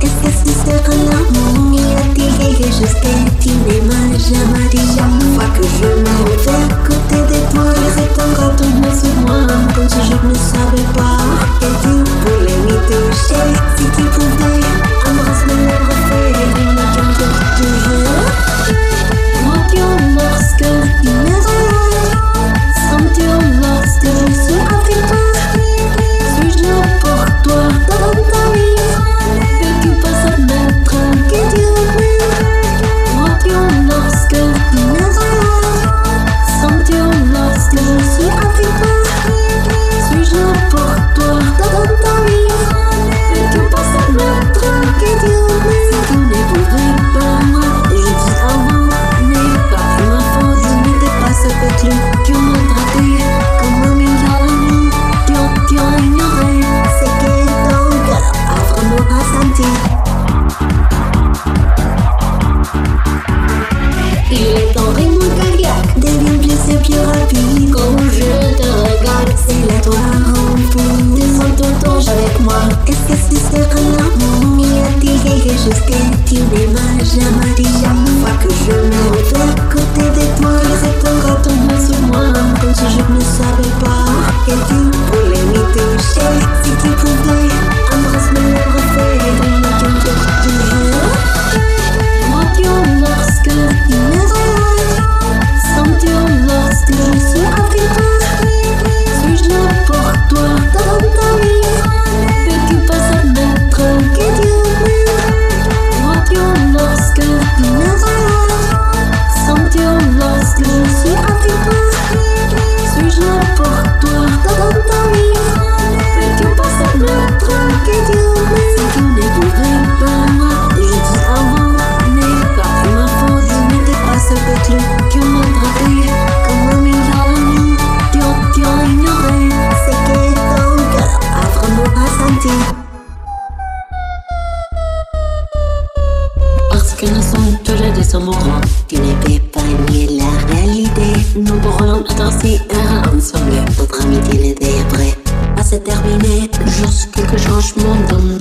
que se sincère l'amour, ni à tes. N'aimas jamais dit Chaque que je me refais à côté de toi Les étoiles tombent sur moi Comme si je ne savais pas Que tu voulais toucher Si tu pouvais, embrasse mes lèvres fées Et me garde toujours Vois-tu lorsque que nous sommes tous les deux amoureux Tu ne peux pas nier la réalité. Nous pourrons danser ensemble. Notre amitié n'était prêt à se terminer Juste quelques changements dans nous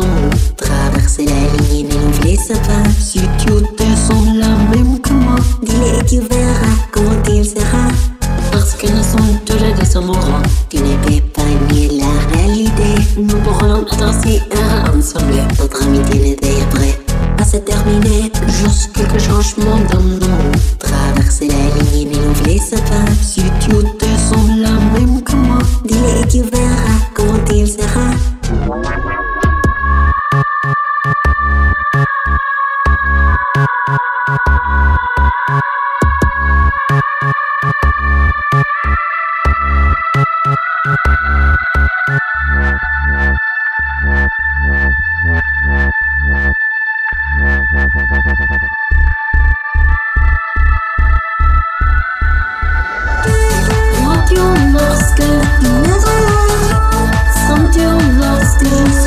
Traverser la ligne et nous laisse pas. Si tu te sens la même que moi Dis-le tu verras comment il sera. Parce que nous sommes tous les deux amoureux Tu ne peux pas nier la réalité. Nous pourrons danser ensemble. Notre amitié n'était à se terminer Juste quelques changements dans nous Traverser la ligne et nous laisse pas Si tu things